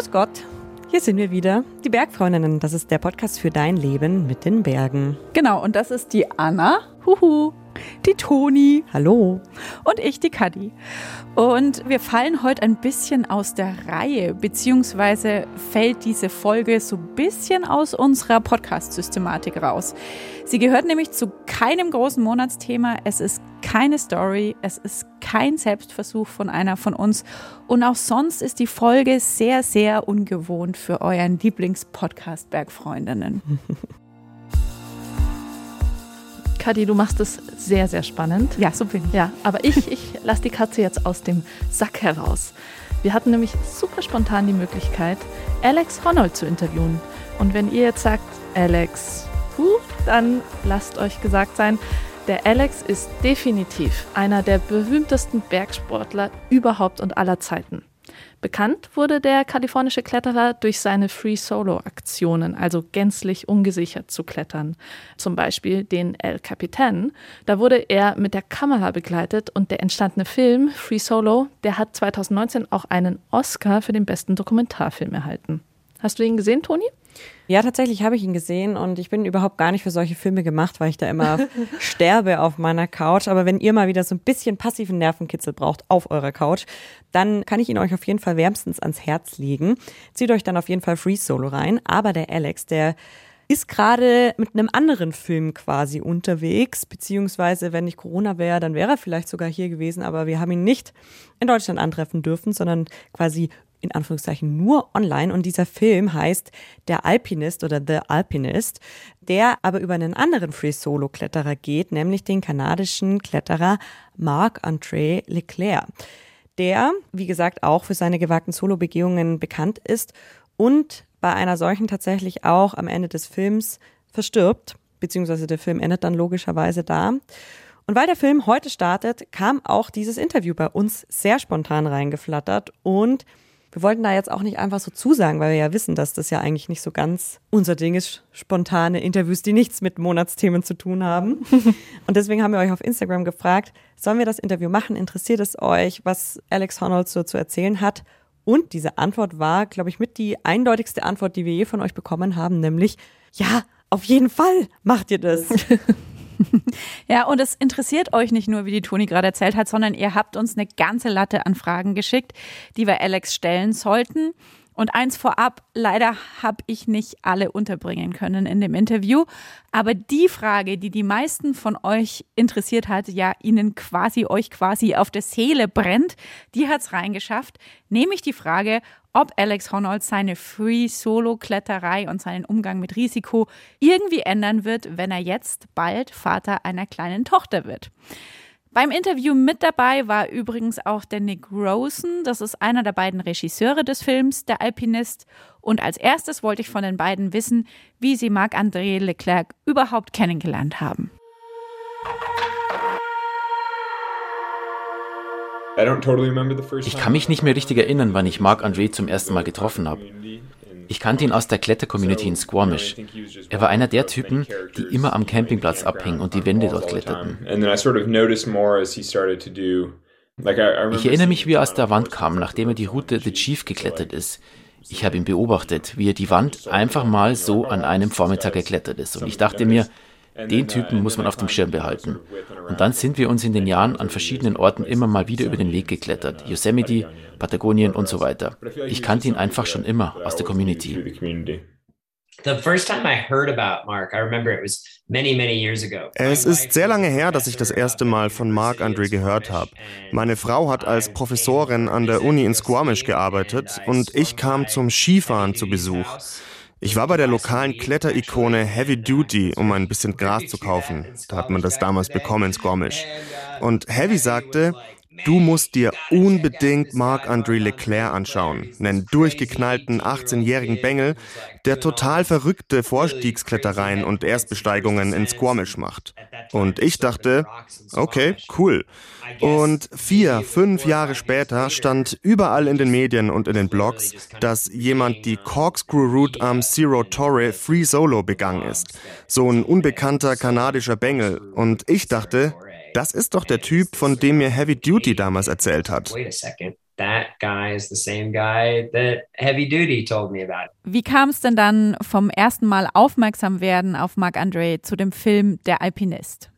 Grüß Gott, hier sind wir wieder, die Bergfreundinnen. Das ist der Podcast für dein Leben mit den Bergen. Genau, und das ist die Anna. Huhu die Toni. Hallo. Und ich, die Kadi. Und wir fallen heute ein bisschen aus der Reihe, beziehungsweise fällt diese Folge so ein bisschen aus unserer Podcast-Systematik raus. Sie gehört nämlich zu keinem großen Monatsthema. Es ist keine Story. Es ist kein Selbstversuch von einer von uns. Und auch sonst ist die Folge sehr, sehr ungewohnt für euren Lieblingspodcast Bergfreundinnen. Kadi, du machst es sehr, sehr spannend. Ja, so bin ich. Ja, aber ich, ich lasse die Katze jetzt aus dem Sack heraus. Wir hatten nämlich super spontan die Möglichkeit, Alex Honnold zu interviewen. Und wenn ihr jetzt sagt, Alex, puh, dann lasst euch gesagt sein, der Alex ist definitiv einer der berühmtesten Bergsportler überhaupt und aller Zeiten. Bekannt wurde der kalifornische Kletterer durch seine Free-Solo-Aktionen, also gänzlich ungesichert zu klettern. Zum Beispiel den El Capitan. Da wurde er mit der Kamera begleitet und der entstandene Film Free Solo, der hat 2019 auch einen Oscar für den besten Dokumentarfilm erhalten. Hast du ihn gesehen, Toni? Ja, tatsächlich habe ich ihn gesehen und ich bin überhaupt gar nicht für solche Filme gemacht, weil ich da immer sterbe auf meiner Couch. Aber wenn ihr mal wieder so ein bisschen passiven Nervenkitzel braucht auf eurer Couch, dann kann ich ihn euch auf jeden Fall wärmstens ans Herz legen. Zieht euch dann auf jeden Fall Free Solo rein. Aber der Alex, der ist gerade mit einem anderen Film quasi unterwegs, beziehungsweise wenn nicht Corona wäre, dann wäre er vielleicht sogar hier gewesen, aber wir haben ihn nicht in Deutschland antreffen dürfen, sondern quasi in Anführungszeichen nur online und dieser Film heißt Der Alpinist oder The Alpinist, der aber über einen anderen Free-Solo-Kletterer geht, nämlich den kanadischen Kletterer Marc-André Leclerc, der, wie gesagt, auch für seine gewagten Solo-Begehungen bekannt ist und bei einer solchen tatsächlich auch am Ende des Films verstirbt, beziehungsweise der Film endet dann logischerweise da. Und weil der Film heute startet, kam auch dieses Interview bei uns sehr spontan reingeflattert und wir wollten da jetzt auch nicht einfach so zusagen, weil wir ja wissen, dass das ja eigentlich nicht so ganz unser Ding ist, spontane Interviews, die nichts mit Monatsthemen zu tun haben. Und deswegen haben wir euch auf Instagram gefragt, sollen wir das Interview machen? Interessiert es euch, was Alex Honnold so zu erzählen hat? Und diese Antwort war, glaube ich, mit die eindeutigste Antwort, die wir je von euch bekommen haben, nämlich, ja, auf jeden Fall macht ihr das. ja, und es interessiert euch nicht nur, wie die Toni gerade erzählt hat, sondern ihr habt uns eine ganze Latte an Fragen geschickt, die wir Alex stellen sollten. Und eins vorab, leider habe ich nicht alle unterbringen können in dem Interview. Aber die Frage, die die meisten von euch interessiert hat, ja Ihnen quasi, euch quasi auf der Seele brennt, die hat es reingeschafft. Nämlich die Frage, ob Alex Honnold seine Free-Solo-Kletterei und seinen Umgang mit Risiko irgendwie ändern wird, wenn er jetzt bald Vater einer kleinen Tochter wird. Beim Interview mit dabei war übrigens auch der Nick Rosen. Das ist einer der beiden Regisseure des Films, der Alpinist. Und als erstes wollte ich von den beiden wissen, wie sie Marc-André Leclerc überhaupt kennengelernt haben. Ich kann mich nicht mehr richtig erinnern, wann ich Marc-André zum ersten Mal getroffen habe. Ich kannte ihn aus der Kletter-Community in Squamish. Er war einer der Typen, die immer am Campingplatz abhingen und die Wände dort kletterten. Ich erinnere mich, wie er aus der Wand kam, nachdem er die Route The Chief geklettert ist. Ich habe ihn beobachtet, wie er die Wand einfach mal so an einem Vormittag geklettert ist. Und ich dachte mir, den Typen muss man auf dem Schirm behalten. Und dann sind wir uns in den Jahren an verschiedenen Orten immer mal wieder über den Weg geklettert. Yosemite, Patagonien und so weiter. Ich kannte ihn einfach schon immer aus der Community. Es ist sehr lange her, dass ich das erste Mal von Mark Andre gehört habe. Meine Frau hat als Professorin an der Uni in Squamish gearbeitet und ich kam zum Skifahren zu Besuch. Ich war bei der lokalen Kletterikone Heavy Duty, um ein bisschen Gras zu kaufen. Da hat man das damals bekommen in Squamish. Und Heavy sagte, Du musst dir unbedingt Marc-André Leclerc anschauen, einen durchgeknallten 18-jährigen Bengel, der total verrückte Vorstiegsklettereien und Erstbesteigungen in Squamish macht. Und ich dachte, okay, cool. Und vier, fünf Jahre später stand überall in den Medien und in den Blogs, dass jemand die Corkscrew Route am Zero Torre Free Solo begangen ist. So ein unbekannter kanadischer Bengel. Und ich dachte, das ist doch der Typ, von dem mir Heavy Duty damals erzählt hat. that guy is the same guy that Heavy Duty told me about. Wie kam es denn dann vom ersten Mal aufmerksam werden auf Marc Andre zu dem Film Der Alpinist?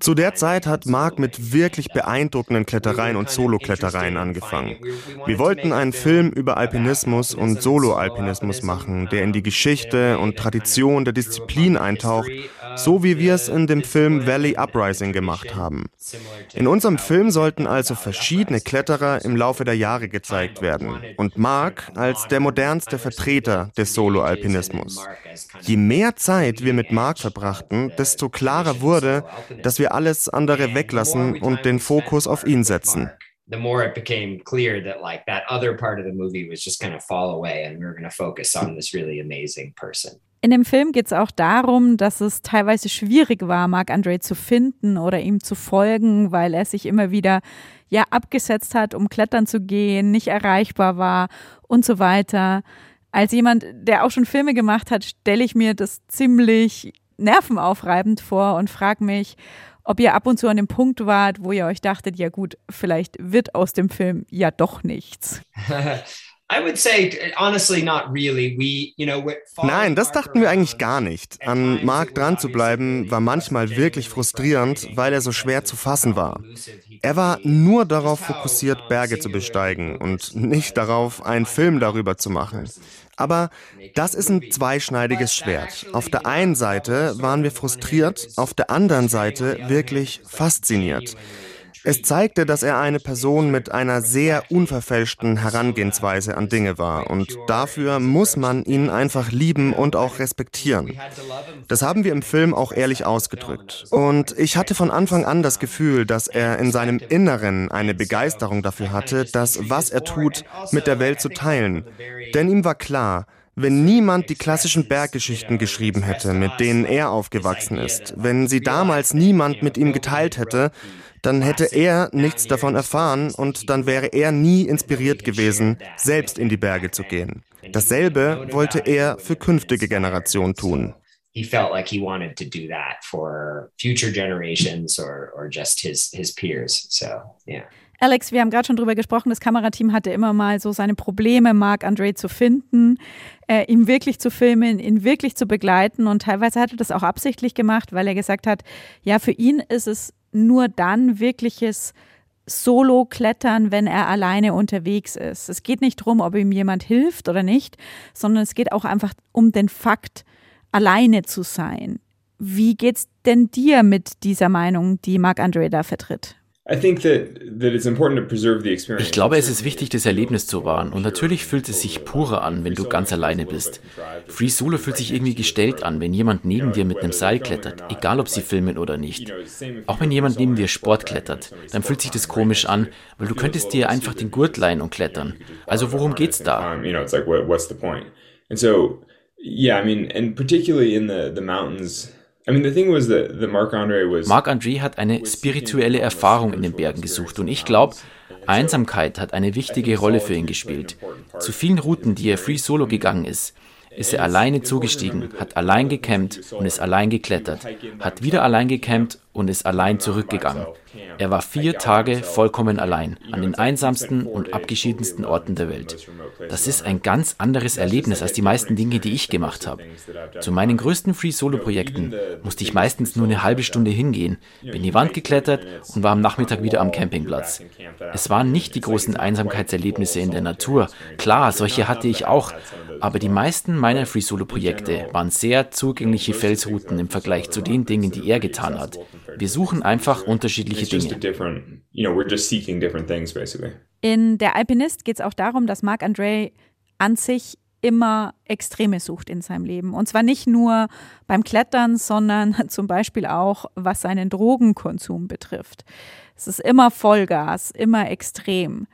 Zu der Zeit hat Mark mit wirklich beeindruckenden Klettereien und Solo-Klettereien angefangen. Wir wollten einen Film über Alpinismus und Solo-Alpinismus machen, der in die Geschichte und Tradition der Disziplin eintaucht, so wie wir es in dem Film Valley Uprising gemacht haben. In unserem Film sollten also verschiedene Kletterer im Laufe der Jahre gezeigt werden und Mark als der modernste Vertreter des Solo-Alpinismus. Je mehr Zeit wir mit Mark verbrachten, desto klarer wurde, dass wir alles andere weglassen und den Fokus auf ihn setzen. the more it became clear that like that other part of the movie was just going to fall away and we were going to focus on this really amazing person. In dem Film geht es auch darum, dass es teilweise schwierig war, Mark Andre zu finden oder ihm zu folgen, weil er sich immer wieder ja abgesetzt hat, um klettern zu gehen, nicht erreichbar war und so weiter als jemand, der auch schon Filme gemacht hat, stelle ich mir das ziemlich nervenaufreibend vor und frage mich, ob ihr ab und zu an dem Punkt wart, wo ihr euch dachtet, ja gut, vielleicht wird aus dem Film ja doch nichts. Nein, das dachten wir eigentlich gar nicht. An Mark dran zu bleiben war manchmal wirklich frustrierend, weil er so schwer zu fassen war. Er war nur darauf fokussiert, Berge zu besteigen und nicht darauf, einen Film darüber zu machen. Aber das ist ein zweischneidiges Schwert. Auf der einen Seite waren wir frustriert, auf der anderen Seite wirklich fasziniert. Es zeigte, dass er eine Person mit einer sehr unverfälschten Herangehensweise an Dinge war und dafür muss man ihn einfach lieben und auch respektieren. Das haben wir im Film auch ehrlich ausgedrückt. Und ich hatte von Anfang an das Gefühl, dass er in seinem Inneren eine Begeisterung dafür hatte, das, was er tut, mit der Welt zu teilen. Denn ihm war klar, wenn niemand die klassischen Berggeschichten geschrieben hätte, mit denen er aufgewachsen ist, wenn sie damals niemand mit ihm geteilt hätte, dann hätte er nichts davon erfahren und dann wäre er nie inspiriert gewesen, selbst in die Berge zu gehen. Dasselbe wollte er für künftige Generationen tun. He felt like he wanted to do that for future generations or, or just his, his peers. So, yeah. Alex, wir haben gerade schon drüber gesprochen, das Kamerateam hatte immer mal so seine Probleme, Mark Andre zu finden, äh, ihn wirklich zu filmen, ihn wirklich zu begleiten. Und teilweise hat er das auch absichtlich gemacht, weil er gesagt hat, ja, für ihn ist es nur dann wirkliches Solo-Klettern, wenn er alleine unterwegs ist. Es geht nicht darum, ob ihm jemand hilft oder nicht, sondern es geht auch einfach um den Fakt, alleine zu sein. Wie geht's denn dir mit dieser Meinung, die Marc Andre da vertritt? Ich glaube, es ist wichtig, das Erlebnis zu wahren. Und natürlich fühlt es sich purer an, wenn du ganz alleine bist. Free Solo fühlt sich irgendwie gestellt an, wenn jemand neben dir mit einem Seil klettert, egal ob sie filmen oder nicht. Auch wenn jemand neben dir Sport klettert, dann fühlt sich das komisch an, weil du könntest dir einfach den Gurt leihen und klettern. Also worum geht's da? And so, yeah, I mean, and particularly in the, the mountains, Marc André hat eine spirituelle Erfahrung in den Bergen gesucht und ich glaube, Einsamkeit hat eine wichtige Rolle für ihn gespielt. Zu vielen Routen, die er free solo gegangen ist, ist er alleine zugestiegen, hat allein gecampt und ist allein geklettert, hat wieder allein gecampt und ist allein zurückgegangen. Er war vier Tage vollkommen allein an den einsamsten und abgeschiedensten Orten der Welt. Das ist ein ganz anderes Erlebnis als die meisten Dinge, die ich gemacht habe. Zu meinen größten Free-Solo-Projekten musste ich meistens nur eine halbe Stunde hingehen, bin die Wand geklettert und war am Nachmittag wieder am Campingplatz. Es waren nicht die großen Einsamkeitserlebnisse in der Natur. Klar, solche hatte ich auch, aber die meisten meiner Free-Solo-Projekte waren sehr zugängliche Felsrouten im Vergleich zu den Dingen, die er getan hat. Wir suchen einfach unterschiedliche Dinge. In Der Alpinist geht es auch darum, dass Marc André an sich immer Extreme sucht in seinem Leben. Und zwar nicht nur beim Klettern, sondern zum Beispiel auch, was seinen Drogenkonsum betrifft. Es ist immer Vollgas, immer extrem.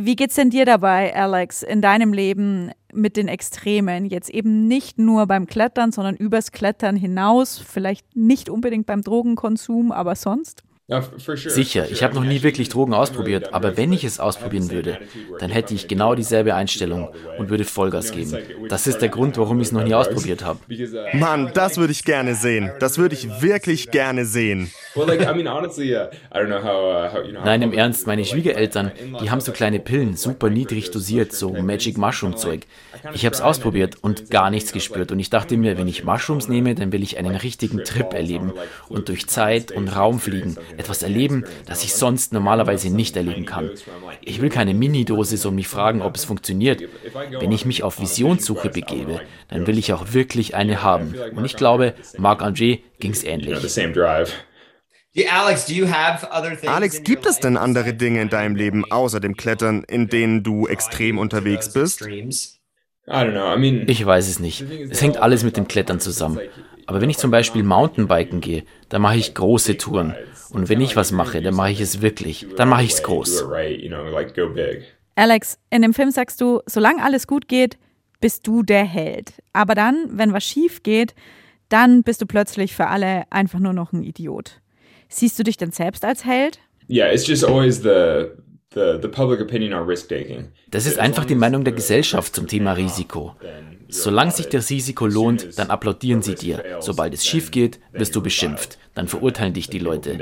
Wie geht's denn dir dabei, Alex, in deinem Leben mit den Extremen? Jetzt eben nicht nur beim Klettern, sondern übers Klettern hinaus, vielleicht nicht unbedingt beim Drogenkonsum, aber sonst? Sicher, ich habe noch nie wirklich Drogen ausprobiert, aber wenn ich es ausprobieren würde, dann hätte ich genau dieselbe Einstellung und würde Vollgas geben. Das ist der Grund, warum ich es noch nie ausprobiert habe. Mann, das würde ich gerne sehen. Das würde ich wirklich gerne sehen. Nein, im Ernst, meine Schwiegereltern, die haben so kleine Pillen, super niedrig dosiert, so Magic Mushroom Zeug. Ich habe es ausprobiert und gar nichts gespürt und ich dachte mir, wenn ich Mushrooms nehme, dann will ich einen richtigen Trip erleben und durch Zeit und Raum fliegen etwas erleben, das ich sonst normalerweise nicht erleben kann. Ich will keine Mini-Dosis und mich fragen, ob es funktioniert. Wenn ich mich auf Visionssuche begebe, dann will ich auch wirklich eine haben. Und ich glaube, Marc André ging es ähnlich. Alex, gibt es denn andere Dinge in deinem Leben außer dem Klettern, in denen du extrem unterwegs bist? Ich weiß es nicht. Es hängt alles mit dem Klettern zusammen. Aber wenn ich zum Beispiel Mountainbiken gehe, dann mache ich große Touren. Und wenn ich was mache, dann mache ich es wirklich. Dann mache ich es groß. Alex, in dem Film sagst du, solange alles gut geht, bist du der Held. Aber dann, wenn was schief geht, dann bist du plötzlich für alle einfach nur noch ein Idiot. Siehst du dich denn selbst als Held? Yeah, it's just always the das ist einfach die Meinung der Gesellschaft zum Thema Risiko. Solange sich das Risiko lohnt, dann applaudieren sie dir. Sobald es schief geht, wirst du beschimpft. Dann verurteilen dich die Leute.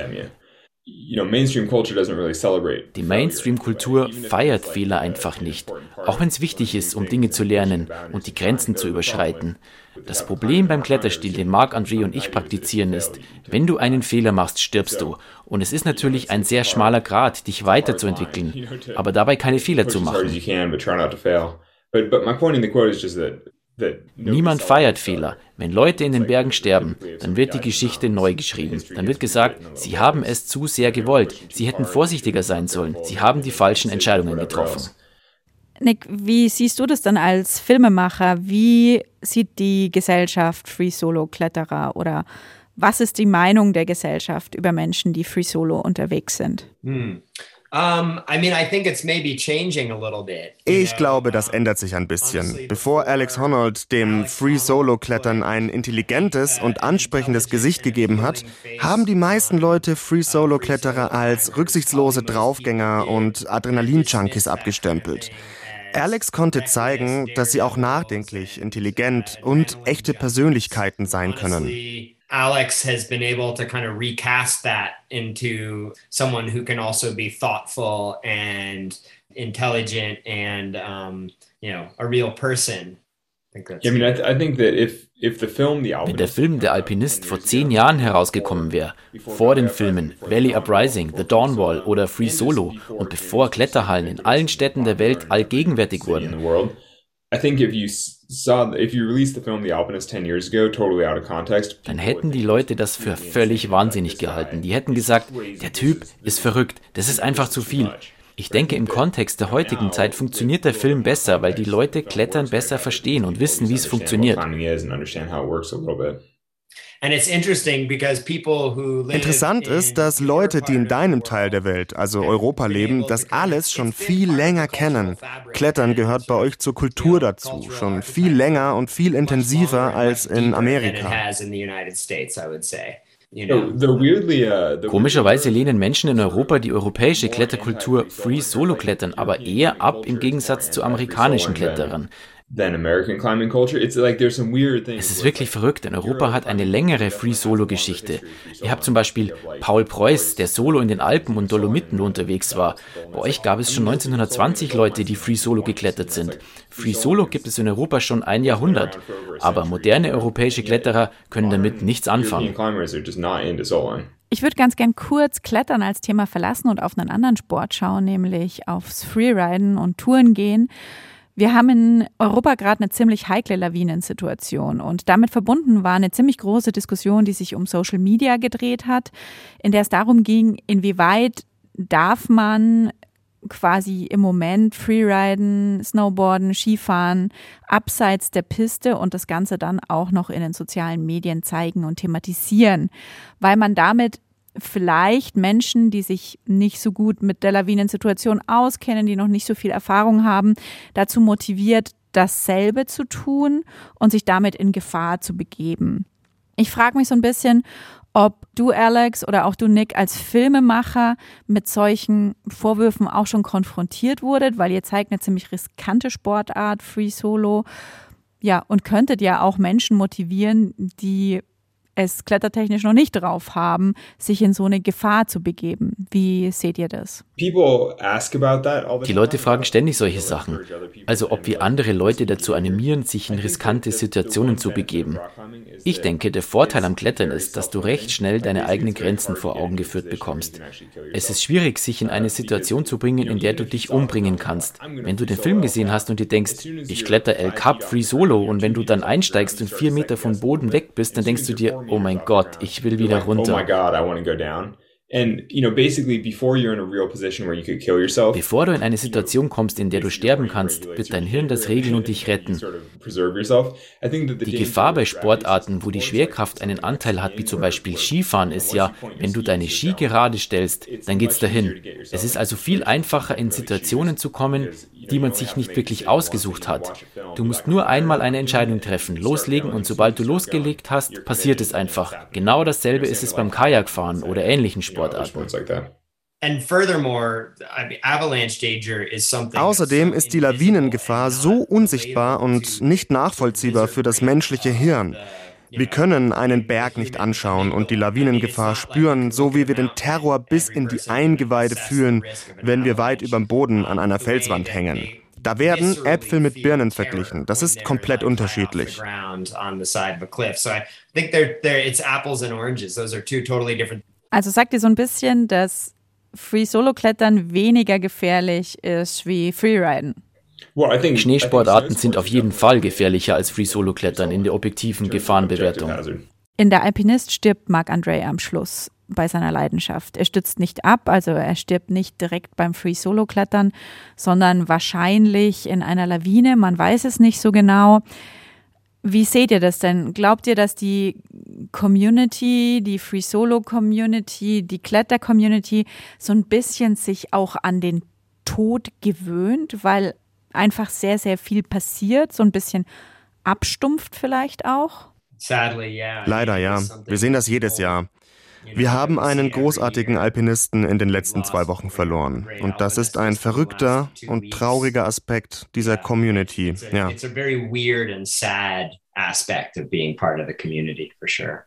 Die Mainstream-Kultur feiert Fehler einfach nicht, auch wenn es wichtig ist, um Dinge zu lernen und die Grenzen zu überschreiten. Das Problem beim Kletterstil, den Marc, André und ich praktizieren, ist, wenn du einen Fehler machst, stirbst du. Und es ist natürlich ein sehr schmaler Grad, dich weiterzuentwickeln, aber dabei keine Fehler zu machen. Niemand feiert Fehler. Wenn Leute in den Bergen sterben, dann wird die Geschichte neu geschrieben. Dann wird gesagt, sie haben es zu sehr gewollt. Sie hätten vorsichtiger sein sollen. Sie haben die falschen Entscheidungen getroffen. Nick, wie siehst du das dann als Filmemacher? Wie sieht die Gesellschaft Free Solo Kletterer oder was ist die Meinung der Gesellschaft über Menschen, die Free Solo unterwegs sind? Hm. Ich glaube, das ändert sich ein bisschen. Bevor Alex Honnold dem Free Solo Klettern ein intelligentes und ansprechendes Gesicht gegeben hat, haben die meisten Leute Free Solo Kletterer als rücksichtslose Draufgänger und Adrenalin-Junkies abgestempelt. Alex konnte zeigen, dass sie auch nachdenklich, intelligent und echte Persönlichkeiten sein können. Alex has been able to kind of recast that into someone who can also be thoughtful and intelligent and um, you know a real person. Wenn der Film Der Alpinist vor zehn Jahren herausgekommen wäre, vor den Filmen Valley Uprising, The Dawn Wall oder Free Solo und bevor Kletterhallen in allen Städten der Welt allgegenwärtig wurden, dann hätten die Leute das für völlig wahnsinnig gehalten. Die hätten gesagt, der Typ ist verrückt, das ist einfach zu viel. Ich denke, im Kontext der heutigen Zeit funktioniert der Film besser, weil die Leute Klettern besser verstehen und wissen, wie es funktioniert. Interessant ist, dass Leute, die in deinem Teil der Welt, also Europa leben, das alles schon viel länger kennen. Klettern gehört bei euch zur Kultur dazu, schon viel länger und viel intensiver als in Amerika. Uh, Komischerweise lehnen Menschen in Europa die europäische Kletterkultur Free Solo Klettern aber eher ab im Gegensatz zu amerikanischen Kletterern. Es ist wirklich verrückt, denn Europa hat eine längere Free-Solo-Geschichte. Ihr habt zum Beispiel Paul Preuß, der solo in den Alpen und Dolomiten unterwegs war. Bei euch gab es schon 1920 Leute, die Free-Solo geklettert sind. Free-Solo gibt es in Europa schon ein Jahrhundert, aber moderne europäische Kletterer können damit nichts anfangen. Ich würde ganz gern kurz Klettern als Thema verlassen und auf einen anderen Sport schauen, nämlich aufs Freeriden und Touren gehen. Wir haben in Europa gerade eine ziemlich heikle Lawinensituation und damit verbunden war eine ziemlich große Diskussion, die sich um Social Media gedreht hat, in der es darum ging, inwieweit darf man quasi im Moment Freeriden, Snowboarden, Skifahren abseits der Piste und das Ganze dann auch noch in den sozialen Medien zeigen und thematisieren, weil man damit vielleicht Menschen, die sich nicht so gut mit der Lawinensituation auskennen, die noch nicht so viel Erfahrung haben, dazu motiviert, dasselbe zu tun und sich damit in Gefahr zu begeben. Ich frage mich so ein bisschen, ob du, Alex, oder auch du, Nick, als Filmemacher mit solchen Vorwürfen auch schon konfrontiert wurdet, weil ihr zeigt eine ziemlich riskante Sportart, Free Solo. Ja, und könntet ja auch Menschen motivieren, die es klettertechnisch noch nicht drauf haben, sich in so eine Gefahr zu begeben. Wie seht ihr das? Die Leute fragen ständig solche Sachen. Also ob wir andere Leute dazu animieren, sich in riskante Situationen zu begeben. Ich denke, der Vorteil am Klettern ist, dass du recht schnell deine eigenen Grenzen vor Augen geführt bekommst. Es ist schwierig, sich in eine Situation zu bringen, in der du dich umbringen kannst. Wenn du den Film gesehen hast und dir denkst, ich kletter El Cap Free Solo und wenn du dann einsteigst und vier Meter vom Boden weg bist, dann denkst du dir, oh mein Gott, ich will wieder runter. Bevor du in eine Situation kommst, in der du sterben kannst, wird dein Hirn das regeln und dich retten. Die Gefahr bei Sportarten, wo die Schwerkraft einen Anteil hat, wie zum Beispiel Skifahren, ist ja, wenn du deine Ski gerade stellst, dann geht's dahin. Es ist also viel einfacher, in Situationen zu kommen, die man sich nicht wirklich ausgesucht hat. Du musst nur einmal eine Entscheidung treffen, loslegen und sobald du losgelegt hast, passiert es einfach. Genau dasselbe ist es beim Kajakfahren oder ähnlichen Sportarten. Außerdem ist die Lawinengefahr so unsichtbar und nicht nachvollziehbar für das menschliche Hirn. Wir können einen Berg nicht anschauen und die Lawinengefahr spüren, so wie wir den Terror bis in die Eingeweide fühlen, wenn wir weit überm Boden an einer Felswand hängen. Da werden Äpfel mit Birnen verglichen. Das ist komplett unterschiedlich. Also sagt ihr so ein bisschen, dass Free-Solo-Klettern weniger gefährlich ist wie Freeriden? Schneesportarten sind auf jeden Fall gefährlicher als Free-Solo-Klettern in der objektiven Gefahrenbewertung. In der Alpinist stirbt Marc André am Schluss bei seiner Leidenschaft. Er stützt nicht ab, also er stirbt nicht direkt beim Free-Solo-Klettern, sondern wahrscheinlich in einer Lawine, man weiß es nicht so genau. Wie seht ihr das denn? Glaubt ihr, dass die Community, die Free Solo Community, die Kletter Community so ein bisschen sich auch an den Tod gewöhnt, weil einfach sehr, sehr viel passiert, so ein bisschen abstumpft vielleicht auch? Leider ja. Wir sehen das jedes Jahr. Wir haben einen großartigen Alpinisten in den letzten zwei Wochen verloren. Und das ist ein verrückter und trauriger Aspekt dieser Community. Ja. aspect of being part of the community for sure.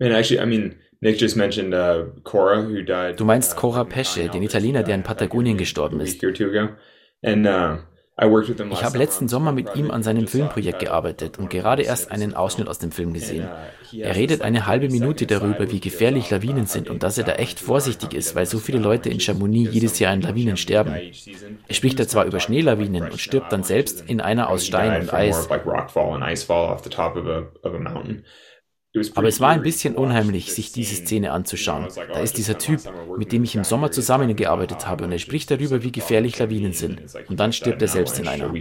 And actually, I mean, Nick just mentioned uh, Cora, who died. Du meinst uh, Cora Pesce, den Italiener, der in Patagonien gestorben ist. And uh, Ich habe letzten Sommer mit ihm an seinem Filmprojekt gearbeitet und gerade erst einen Ausschnitt aus dem Film gesehen. Er redet eine halbe Minute darüber, wie gefährlich Lawinen sind und dass er da echt vorsichtig ist, weil so viele Leute in Chamonix jedes Jahr in Lawinen sterben. Er spricht da zwar über Schneelawinen und stirbt dann selbst in einer aus Stein und Eis. Aber es war ein bisschen unheimlich, sich diese Szene anzuschauen. Da ist dieser Typ, mit dem ich im Sommer zusammengearbeitet habe, und er spricht darüber, wie gefährlich Lawinen sind. Und dann stirbt er selbst in einer.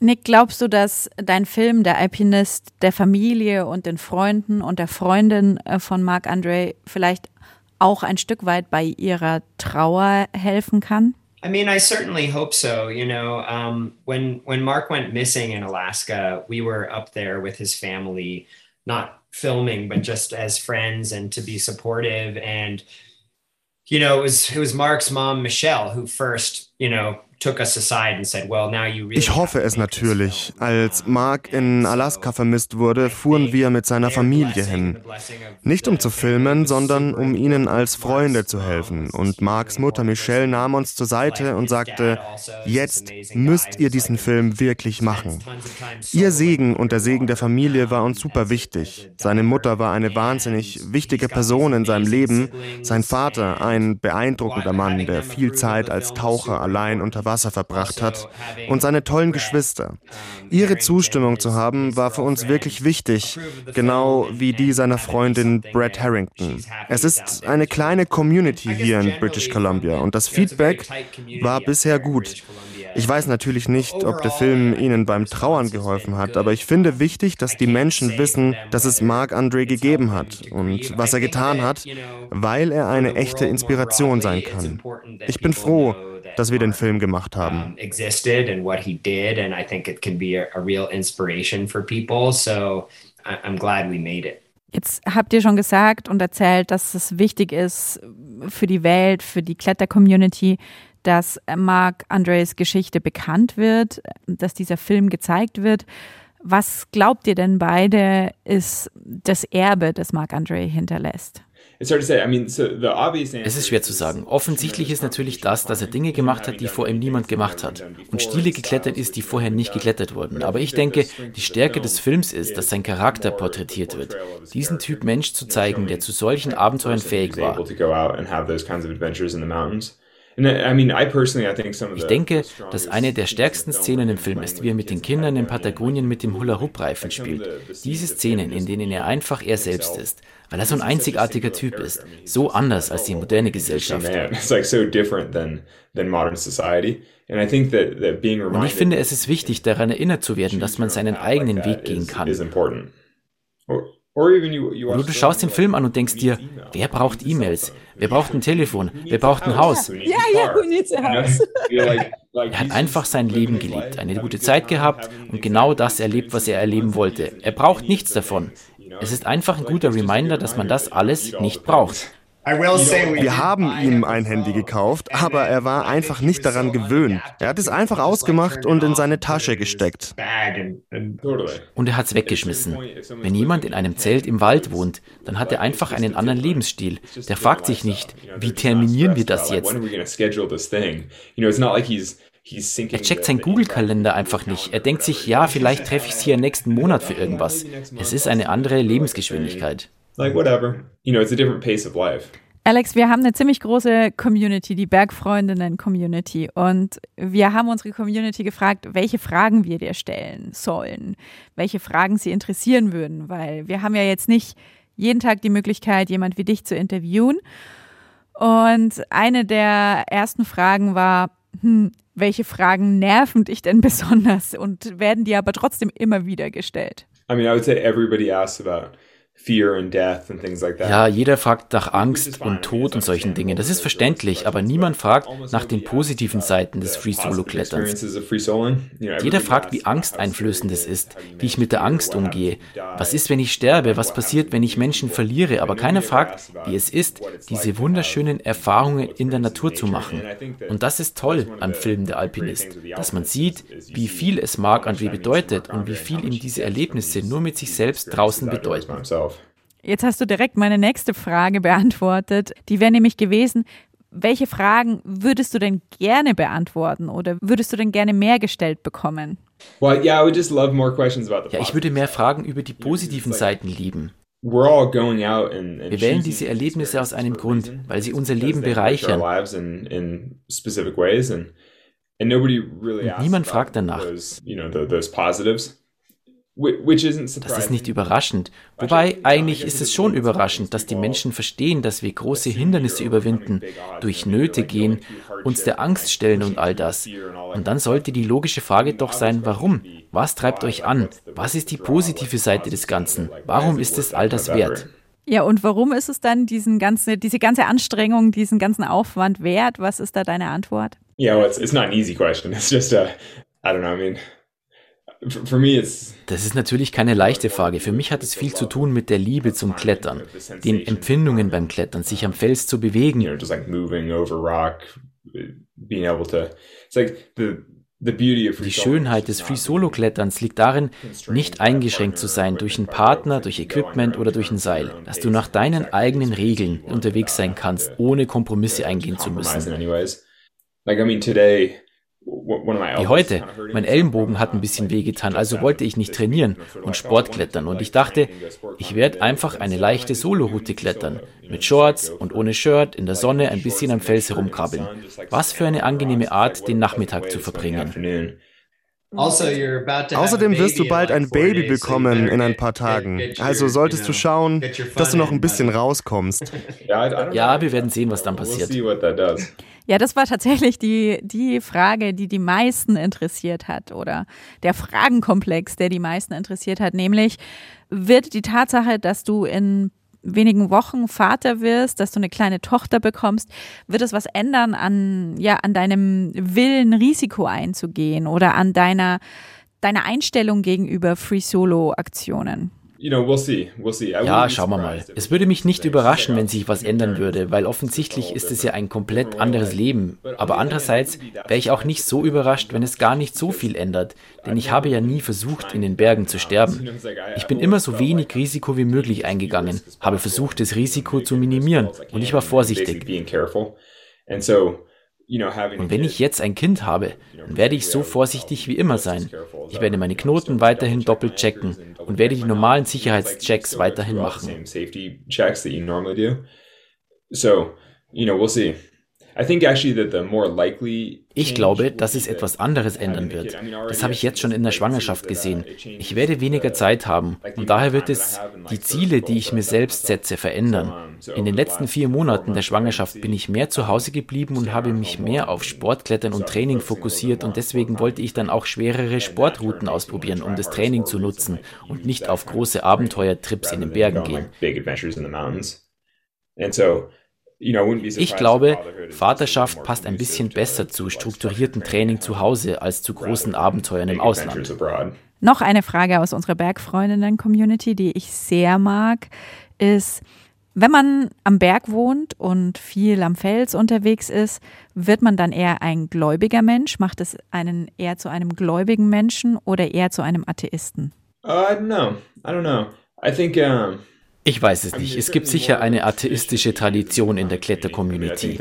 Nick, glaubst du, dass dein Film, der Alpinist, der Familie und den Freunden und der Freundin äh, von Marc André vielleicht auch ein Stück weit bei ihrer Trauer helfen kann? I mean, I certainly hope so. You know, um, when when Mark went missing in Alaska, we were up there with his family, not filming, but just as friends and to be supportive. And you know, it was it was Mark's mom, Michelle, who first, you know, Ich hoffe es natürlich. Als Mark in Alaska vermisst wurde, fuhren wir mit seiner Familie hin. Nicht um zu filmen, sondern um ihnen als Freunde zu helfen. Und Marks Mutter Michelle nahm uns zur Seite und sagte, jetzt müsst ihr diesen Film wirklich machen. Ihr Segen und der Segen der Familie war uns super wichtig. Seine Mutter war eine wahnsinnig wichtige Person in seinem Leben. Sein Vater ein beeindruckender Mann, der viel Zeit als Taucher allein unter Wasser Wasser verbracht hat und seine tollen Geschwister. Ihre Zustimmung zu haben, war für uns wirklich wichtig, genau wie die seiner Freundin Brett Harrington. Es ist eine kleine Community hier in British Columbia und das Feedback war bisher gut. Ich weiß natürlich nicht, ob der Film ihnen beim Trauern geholfen hat, aber ich finde wichtig, dass die Menschen wissen, dass es Mark Andre gegeben hat und was er getan hat, weil er eine echte Inspiration sein kann. Ich bin froh, dass wir den Film gemacht haben. existed and what he did and I think it can be a, a real inspiration for people. So I'm glad we made it. Jetzt habt ihr schon gesagt und erzählt, dass es wichtig ist für die Welt, für die Kletter-Community, dass Mark Andres Geschichte bekannt wird, dass dieser Film gezeigt wird. Was glaubt ihr denn beide ist das Erbe, das Mark Andre hinterlässt? Es ist schwer zu sagen. Offensichtlich ist natürlich das, dass er Dinge gemacht hat, die vor ihm niemand gemacht hat. Und Stile geklettert ist, die vorher nicht geklettert wurden. Aber ich denke, die Stärke des Films ist, dass sein Charakter porträtiert wird. Diesen Typ Mensch zu zeigen, der zu solchen Abenteuern fähig war. Ich denke, dass eine der stärksten Szenen im Film ist, wie er mit den Kindern in Patagonien mit dem Hula-Hoop-Reifen spielt. Diese Szenen, in denen er einfach er selbst ist, weil er so ein einzigartiger Typ ist, so anders als die moderne Gesellschaft. Und ich finde, es ist wichtig, daran erinnert zu werden, dass man seinen eigenen Weg gehen kann. Oder du schaust den Film an und denkst dir, wer braucht E-Mails? Wer braucht ein Telefon? Wer braucht ein Haus? Ja, ja, who needs a house? Er hat einfach sein Leben gelebt, eine gute Zeit gehabt und genau das erlebt, was er erleben wollte. Er braucht nichts davon. Es ist einfach ein guter Reminder, dass man das alles nicht braucht. Wir haben ihm ein Handy gekauft, aber er war einfach nicht daran gewöhnt. Er hat es einfach ausgemacht und in seine Tasche gesteckt. Und er hat es weggeschmissen. Wenn jemand in einem Zelt im Wald wohnt, dann hat er einfach einen anderen Lebensstil. Der fragt sich nicht, wie terminieren wir das jetzt? Er checkt seinen Google-Kalender einfach nicht. Er denkt sich, ja, vielleicht treffe ich sie ja nächsten Monat für irgendwas. Es ist eine andere Lebensgeschwindigkeit. Like whatever. You know, it's a different pace of life. Alex, wir haben eine ziemlich große Community, die Bergfreundinnen-Community. Und wir haben unsere Community gefragt, welche Fragen wir dir stellen sollen, welche Fragen sie interessieren würden, weil wir haben ja jetzt nicht jeden Tag die Möglichkeit, jemand wie dich zu interviewen. Und eine der ersten Fragen war, hm, welche Fragen nerven dich denn besonders und werden dir aber trotzdem immer wieder gestellt? I mean, I would say everybody asks about ja, jeder fragt nach Angst und Tod und solchen Dingen. Das ist verständlich, aber niemand fragt nach den positiven Seiten des Free Solo Kletterns. Jeder fragt, wie angsteinflößend es ist, wie ich mit der Angst umgehe. Was ist, wenn ich sterbe? Was passiert, wenn ich Menschen verliere? Aber keiner fragt, wie es ist, diese wunderschönen Erfahrungen in der Natur zu machen. Und das ist toll am Film Der Alpinist, dass man sieht, wie viel es Marc André bedeutet und wie viel ihm diese Erlebnisse nur mit sich selbst draußen bedeuten. Jetzt hast du direkt meine nächste Frage beantwortet. Die wäre nämlich gewesen, welche Fragen würdest du denn gerne beantworten oder würdest du denn gerne mehr gestellt bekommen? Ja, ich würde mehr Fragen über die positiven Seiten lieben. Wir wählen diese Erlebnisse aus einem Grund, weil sie unser Leben bereichern. Und niemand fragt danach. Das ist nicht überraschend. Wobei eigentlich ist es schon überraschend, dass die Menschen verstehen, dass wir große Hindernisse überwinden, durch Nöte gehen, uns der Angst stellen und all das. Und dann sollte die logische Frage doch sein, warum? Was treibt euch an? Was ist die positive Seite des Ganzen? Warum ist es all das wert? Ja, und warum ist es dann diesen ganze, diese ganze Anstrengung, diesen ganzen Aufwand wert? Was ist da deine Antwort? Yeah, well, it's, it's not an easy question. It's just a, I don't know, I mean, das ist natürlich keine leichte Frage. Für mich hat es viel zu tun mit der Liebe zum Klettern, den Empfindungen beim Klettern, sich am Fels zu bewegen. Die Schönheit des Free-Solo-Kletterns liegt darin, nicht eingeschränkt zu sein durch einen Partner, durch Equipment oder durch ein Seil, dass du nach deinen eigenen Regeln unterwegs sein kannst, ohne Kompromisse eingehen zu müssen. Like, I mean, today, wie heute. Mein Ellenbogen hat ein bisschen wehgetan, also wollte ich nicht trainieren und Sport klettern. Und ich dachte, ich werde einfach eine leichte Solo-Route klettern. Mit Shorts und ohne Shirt, in der Sonne ein bisschen am Fels herumkrabbeln. Was für eine angenehme Art, den Nachmittag zu verbringen. Also, Außerdem wirst du bald ein Baby bekommen in ein paar Tagen. Also solltest du schauen, dass du noch ein bisschen rauskommst. Ja, wir werden sehen, was dann passiert. Ja, das war tatsächlich die, die Frage, die die meisten interessiert hat oder der Fragenkomplex, der die meisten interessiert hat, nämlich wird die Tatsache, dass du in wenigen Wochen Vater wirst, dass du eine kleine Tochter bekommst, wird es was ändern an, ja, an deinem Willen, Risiko einzugehen oder an deiner, deiner Einstellung gegenüber Free Solo Aktionen? Ja, schauen wir mal. Es würde mich nicht überraschen, wenn sich was ändern würde, weil offensichtlich ist es ja ein komplett anderes Leben. Aber andererseits wäre ich auch nicht so überrascht, wenn es gar nicht so viel ändert, denn ich habe ja nie versucht, in den Bergen zu sterben. Ich bin immer so wenig Risiko wie möglich eingegangen, habe versucht, das Risiko zu minimieren. und ich war vorsichtig. Und wenn ich jetzt ein Kind habe, dann werde ich so vorsichtig wie immer sein. Ich werde meine Knoten weiterhin doppelt checken und werde die normalen Sicherheitschecks weiterhin machen. So, you know, we'll see. Ich glaube, dass es etwas anderes ändern wird. Das habe ich jetzt schon in der Schwangerschaft gesehen. Ich werde weniger Zeit haben und daher wird es die Ziele, die ich mir selbst setze, verändern. In den letzten vier Monaten der Schwangerschaft bin ich mehr zu Hause geblieben und habe mich mehr auf Sportklettern und Training fokussiert und deswegen wollte ich dann auch schwerere Sportrouten ausprobieren, um das Training zu nutzen und nicht auf große Abenteuertrips in den Bergen gehen. Ich glaube, Vaterschaft passt ein bisschen besser zu strukturiertem Training zu Hause als zu großen Abenteuern im Ausland. Noch eine Frage aus unserer Bergfreundinnen-Community, die ich sehr mag, ist, wenn man am Berg wohnt und viel am Fels unterwegs ist, wird man dann eher ein gläubiger Mensch? Macht es einen eher zu einem gläubigen Menschen oder eher zu einem Atheisten? Uh, I don't know. I don't know. I think um ich weiß es nicht. Es gibt sicher eine atheistische Tradition in der Klettercommunity.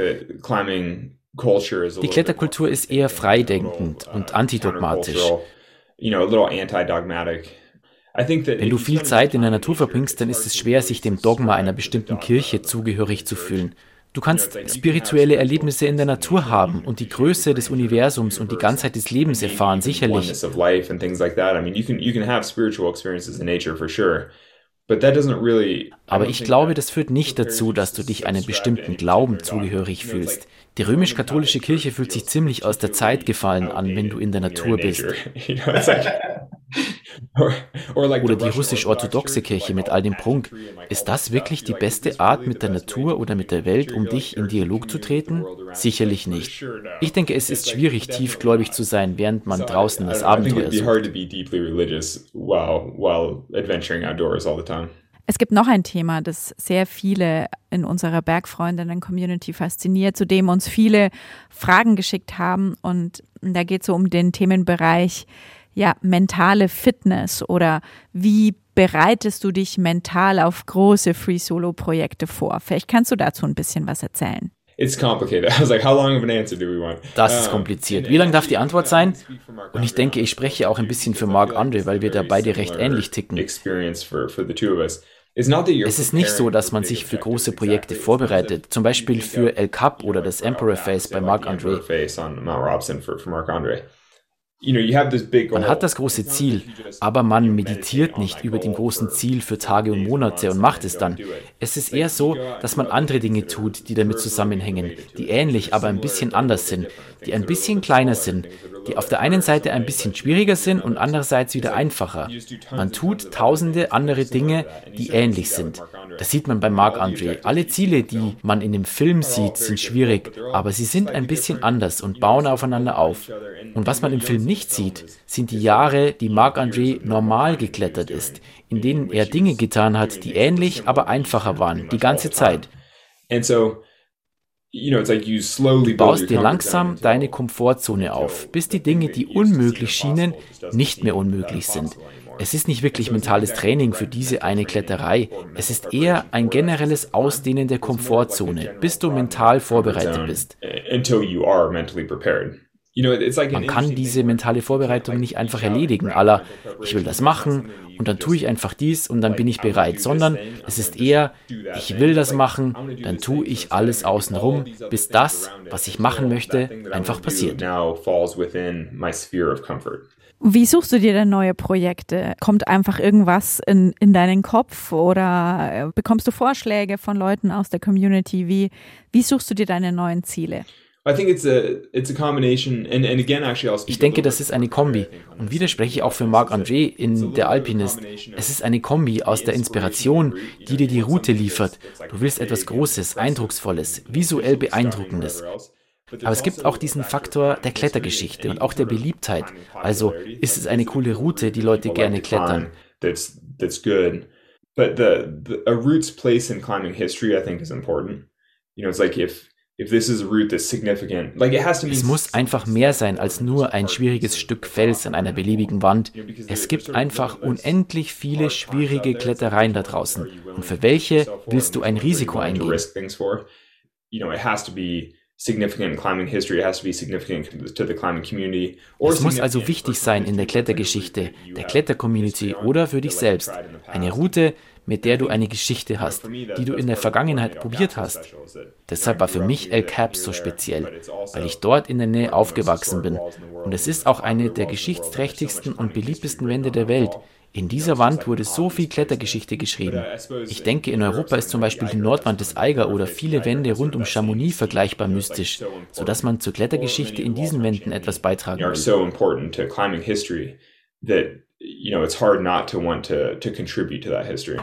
Die Kletterkultur ist eher freidenkend und antidogmatisch. Wenn du viel Zeit in der Natur verbringst, dann ist es schwer, sich dem Dogma einer bestimmten Kirche zugehörig zu fühlen. Du kannst spirituelle Erlebnisse in der Natur haben und die Größe des Universums und die Ganzheit des Lebens erfahren, sicherlich. Aber ich glaube, das führt nicht dazu, dass du dich einem bestimmten Glauben zugehörig fühlst. Die römisch-katholische Kirche fühlt sich ziemlich aus der Zeit gefallen an, wenn du in der Natur bist. Oder die russisch-orthodoxe Kirche mit all dem Prunk. Ist das wirklich die beste Art, mit der Natur oder mit der Welt um dich in Dialog zu treten? Sicherlich nicht. Ich denke, es ist schwierig, tiefgläubig zu sein, während man draußen das Abenteuer sucht. Es gibt noch ein Thema, das sehr viele in unserer Bergfreundinnen-Community fasziniert, zu dem uns viele Fragen geschickt haben. Und da geht es so um den Themenbereich ja, mentale Fitness oder wie bereitest du dich mental auf große Free-Solo-Projekte vor? Vielleicht kannst du dazu ein bisschen was erzählen. Das ist kompliziert. Wie lang darf die Antwort sein? Und ich denke, ich spreche auch ein bisschen für Mark Andre, weil wir da beide recht ähnlich ticken. Es ist nicht so, dass man sich für große Projekte vorbereitet, zum Beispiel für El Cap oder das Emperor Face bei Mark Andre. Man hat das große Ziel, aber man meditiert nicht über dem großen Ziel für Tage und Monate und macht es dann. Es ist eher so, dass man andere Dinge tut, die damit zusammenhängen, die ähnlich, aber ein bisschen anders sind, die ein bisschen kleiner sind, die auf der einen Seite ein bisschen schwieriger sind und andererseits wieder einfacher. Man tut tausende andere Dinge, die ähnlich sind. Das sieht man bei Marc André. Alle Ziele, die man in dem Film sieht, sind schwierig, aber sie sind ein bisschen anders und bauen aufeinander auf. Und was man im Film nicht sieht, sind die Jahre, die Marc André normal geklettert ist, in denen er Dinge getan hat, die ähnlich, aber einfacher waren, die ganze Zeit. Du baust dir langsam deine Komfortzone auf, bis die Dinge, die unmöglich schienen, nicht mehr unmöglich sind. Es ist nicht wirklich mentales Training für diese eine Kletterei. Es ist eher ein generelles Ausdehnen der Komfortzone, bis du mental vorbereitet bist. Man kann diese mentale Vorbereitung nicht einfach erledigen, aller ich will das machen und dann tue ich einfach dies und dann bin ich bereit, sondern es ist eher ich will das machen, dann tue ich alles außenrum, bis das, was ich machen möchte, einfach passiert. Wie suchst du dir denn neue Projekte? Kommt einfach irgendwas in, in deinen Kopf oder bekommst du Vorschläge von Leuten aus der Community? Wie, wie suchst du dir deine neuen Ziele? Ich denke, das ist eine Kombi. Und widerspreche ich auch für Marc André in Der Alpinist. Es ist eine Kombi aus der Inspiration, die dir die Route liefert. Du willst etwas Großes, Eindrucksvolles, visuell Beeindruckendes. Aber es gibt auch diesen Faktor der Klettergeschichte und auch der Beliebtheit. Also ist es eine coole Route, die Leute gerne klettern. But the, the a route's place in climbing history, I think, is important. You know, it's like if es muss einfach mehr sein als nur ein schwieriges Stück Fels an einer beliebigen Wand. Es gibt einfach unendlich viele schwierige Klettereien da draußen. Und für welche willst du ein Risiko eingehen? Es muss also wichtig sein in der Klettergeschichte, der Klettercommunity oder für dich selbst. Eine Route, mit der du eine Geschichte hast, die du in der Vergangenheit probiert hast. Deshalb war für mich El Cap so speziell, weil ich dort in der Nähe aufgewachsen bin. Und es ist auch eine der geschichtsträchtigsten und beliebtesten Wände der Welt. In dieser Wand wurde so viel Klettergeschichte geschrieben. Ich denke, in Europa ist zum Beispiel die Nordwand des Eiger oder viele Wände rund um Chamonix vergleichbar mystisch, sodass man zur Klettergeschichte in diesen Wänden etwas beitragen will you know, it's hard not to want to, to contribute to that history.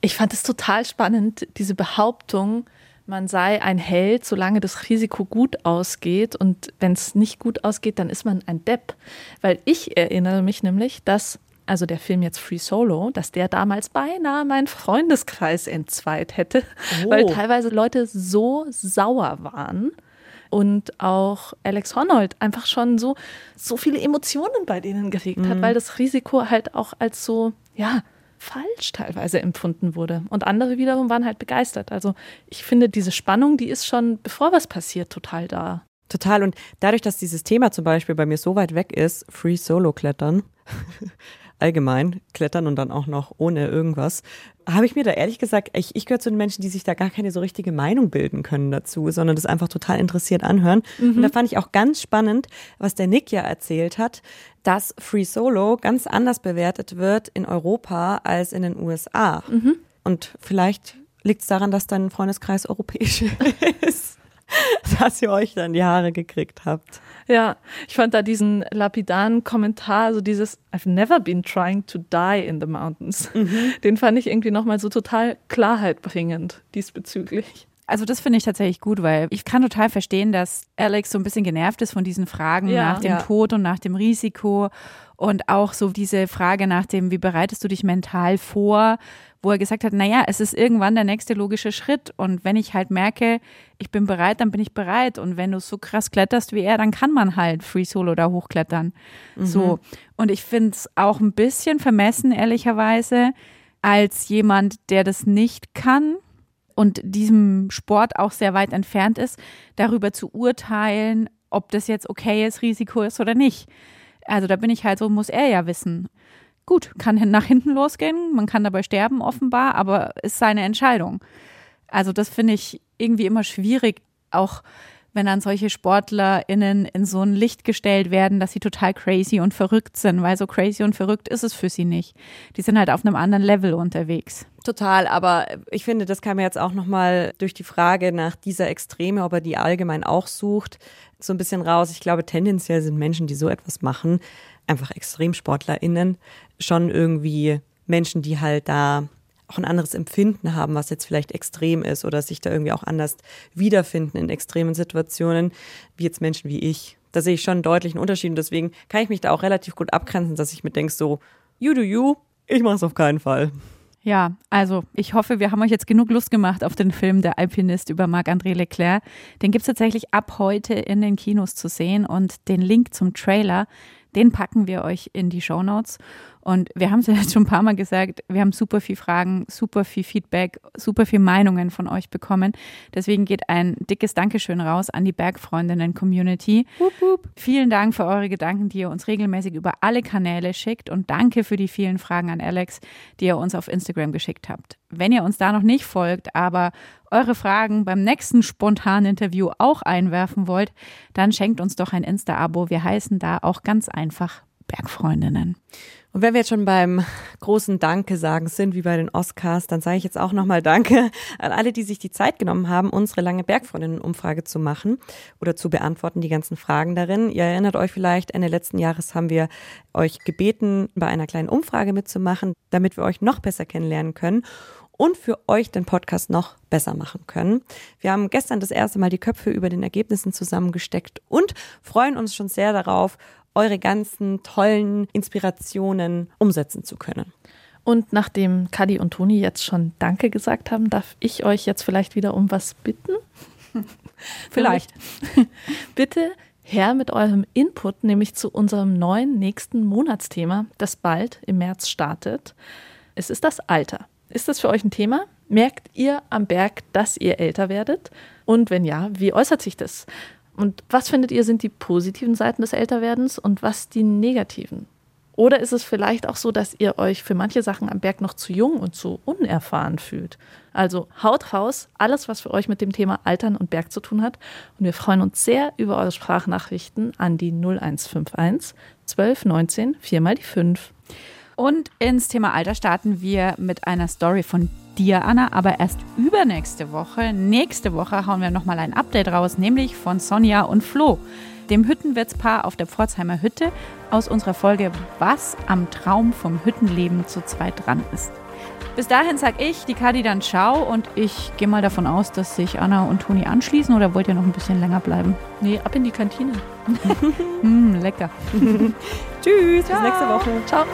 Ich fand es total spannend, diese Behauptung, man sei ein Held, solange das Risiko gut ausgeht. Und wenn es nicht gut ausgeht, dann ist man ein Depp. Weil ich erinnere mich nämlich, dass, also der Film jetzt Free Solo, dass der damals beinahe meinen Freundeskreis entzweit hätte, oh. weil teilweise Leute so sauer waren und auch Alex Honnold einfach schon so, so viele Emotionen bei denen geregt mhm. hat, weil das Risiko halt auch als so, ja, falsch teilweise empfunden wurde. Und andere wiederum waren halt begeistert. Also ich finde, diese Spannung, die ist schon, bevor was passiert, total da. Total. Und dadurch, dass dieses Thema zum Beispiel bei mir so weit weg ist, Free Solo Klettern, allgemein klettern und dann auch noch ohne irgendwas, habe ich mir da ehrlich gesagt, ich, ich gehöre zu den Menschen, die sich da gar keine so richtige Meinung bilden können dazu, sondern das einfach total interessiert anhören. Mhm. Und da fand ich auch ganz spannend, was der Nick ja erzählt hat, dass Free Solo ganz anders bewertet wird in Europa als in den USA. Mhm. Und vielleicht liegt es daran, dass dein Freundeskreis europäisch ist, dass ihr euch dann die Haare gekriegt habt. Ja, ich fand da diesen lapidaren Kommentar, so dieses I've never been trying to die in the mountains. Mhm. Den fand ich irgendwie nochmal so total Klarheit bringend diesbezüglich. Also das finde ich tatsächlich gut, weil ich kann total verstehen, dass Alex so ein bisschen genervt ist von diesen Fragen ja, nach dem ja. Tod und nach dem Risiko und auch so diese Frage nach dem, wie bereitest du dich mental vor, wo er gesagt hat, naja, es ist irgendwann der nächste logische Schritt und wenn ich halt merke, ich bin bereit, dann bin ich bereit und wenn du so krass kletterst wie er, dann kann man halt Free Solo da hochklettern. Mhm. So und ich finde es auch ein bisschen vermessen, ehrlicherweise, als jemand, der das nicht kann und diesem Sport auch sehr weit entfernt ist, darüber zu urteilen, ob das jetzt okay ist, Risiko ist oder nicht. Also da bin ich halt so, muss er ja wissen. Gut, kann nach hinten losgehen, man kann dabei sterben offenbar, aber ist seine Entscheidung. Also das finde ich irgendwie immer schwierig, auch wenn dann solche SportlerInnen in so ein Licht gestellt werden, dass sie total crazy und verrückt sind, weil so crazy und verrückt ist es für sie nicht. Die sind halt auf einem anderen Level unterwegs. Total, aber ich finde, das kam jetzt auch nochmal durch die Frage nach dieser Extreme, ob er die allgemein auch sucht, so ein bisschen raus. Ich glaube, tendenziell sind Menschen, die so etwas machen, einfach ExtremsportlerInnen, schon irgendwie Menschen, die halt da auch ein anderes Empfinden haben, was jetzt vielleicht extrem ist oder sich da irgendwie auch anders wiederfinden in extremen Situationen, wie jetzt Menschen wie ich. Da sehe ich schon einen deutlichen Unterschied und deswegen kann ich mich da auch relativ gut abgrenzen, dass ich mir denke so, you do you, ich mache es auf keinen Fall. Ja, also ich hoffe, wir haben euch jetzt genug Lust gemacht auf den Film Der Alpinist über Marc-André Leclerc. Den gibt es tatsächlich ab heute in den Kinos zu sehen und den Link zum Trailer, den packen wir euch in die Show Notes. Und wir haben es ja jetzt schon ein paar Mal gesagt, wir haben super viel Fragen, super viel Feedback, super viel Meinungen von euch bekommen. Deswegen geht ein dickes Dankeschön raus an die Bergfreundinnen-Community. Vielen Dank für eure Gedanken, die ihr uns regelmäßig über alle Kanäle schickt. Und danke für die vielen Fragen an Alex, die ihr uns auf Instagram geschickt habt. Wenn ihr uns da noch nicht folgt, aber eure Fragen beim nächsten spontanen Interview auch einwerfen wollt, dann schenkt uns doch ein Insta-Abo. Wir heißen da auch ganz einfach Bergfreundinnen. Und wenn wir jetzt schon beim großen Danke sagen sind, wie bei den Oscars, dann sage ich jetzt auch nochmal Danke an alle, die sich die Zeit genommen haben, unsere lange Bergfreundinnen-Umfrage zu machen oder zu beantworten, die ganzen Fragen darin. Ihr erinnert euch vielleicht, Ende letzten Jahres haben wir euch gebeten, bei einer kleinen Umfrage mitzumachen, damit wir euch noch besser kennenlernen können und für euch den Podcast noch besser machen können. Wir haben gestern das erste Mal die Köpfe über den Ergebnissen zusammengesteckt und freuen uns schon sehr darauf, eure ganzen tollen Inspirationen umsetzen zu können. Und nachdem Kadi und Toni jetzt schon Danke gesagt haben, darf ich euch jetzt vielleicht wieder um was bitten? vielleicht. Bitte her mit eurem Input, nämlich zu unserem neuen nächsten Monatsthema, das bald im März startet. Es ist das Alter. Ist das für euch ein Thema? Merkt ihr am Berg, dass ihr älter werdet? Und wenn ja, wie äußert sich das? Und was findet ihr sind die positiven Seiten des Älterwerdens und was die negativen? Oder ist es vielleicht auch so, dass ihr euch für manche Sachen am Berg noch zu jung und zu unerfahren fühlt? Also haut raus, alles, was für euch mit dem Thema Altern und Berg zu tun hat. Und wir freuen uns sehr über eure Sprachnachrichten an die 0151 1219 4 mal die 5. Und ins Thema Alter starten wir mit einer Story von dir, Anna, aber erst übernächste Woche. Nächste Woche hauen wir nochmal ein Update raus, nämlich von Sonja und Flo, dem Hüttenwirtspaar auf der Pforzheimer Hütte aus unserer Folge Was am Traum vom Hüttenleben zu zweit dran ist. Bis dahin sag ich, die Kadi dann ciao und ich gehe mal davon aus, dass sich Anna und Toni anschließen oder wollt ihr noch ein bisschen länger bleiben? Nee, ab in die Kantine. mm, lecker. Tschüss, ciao. bis nächste Woche. Ciao.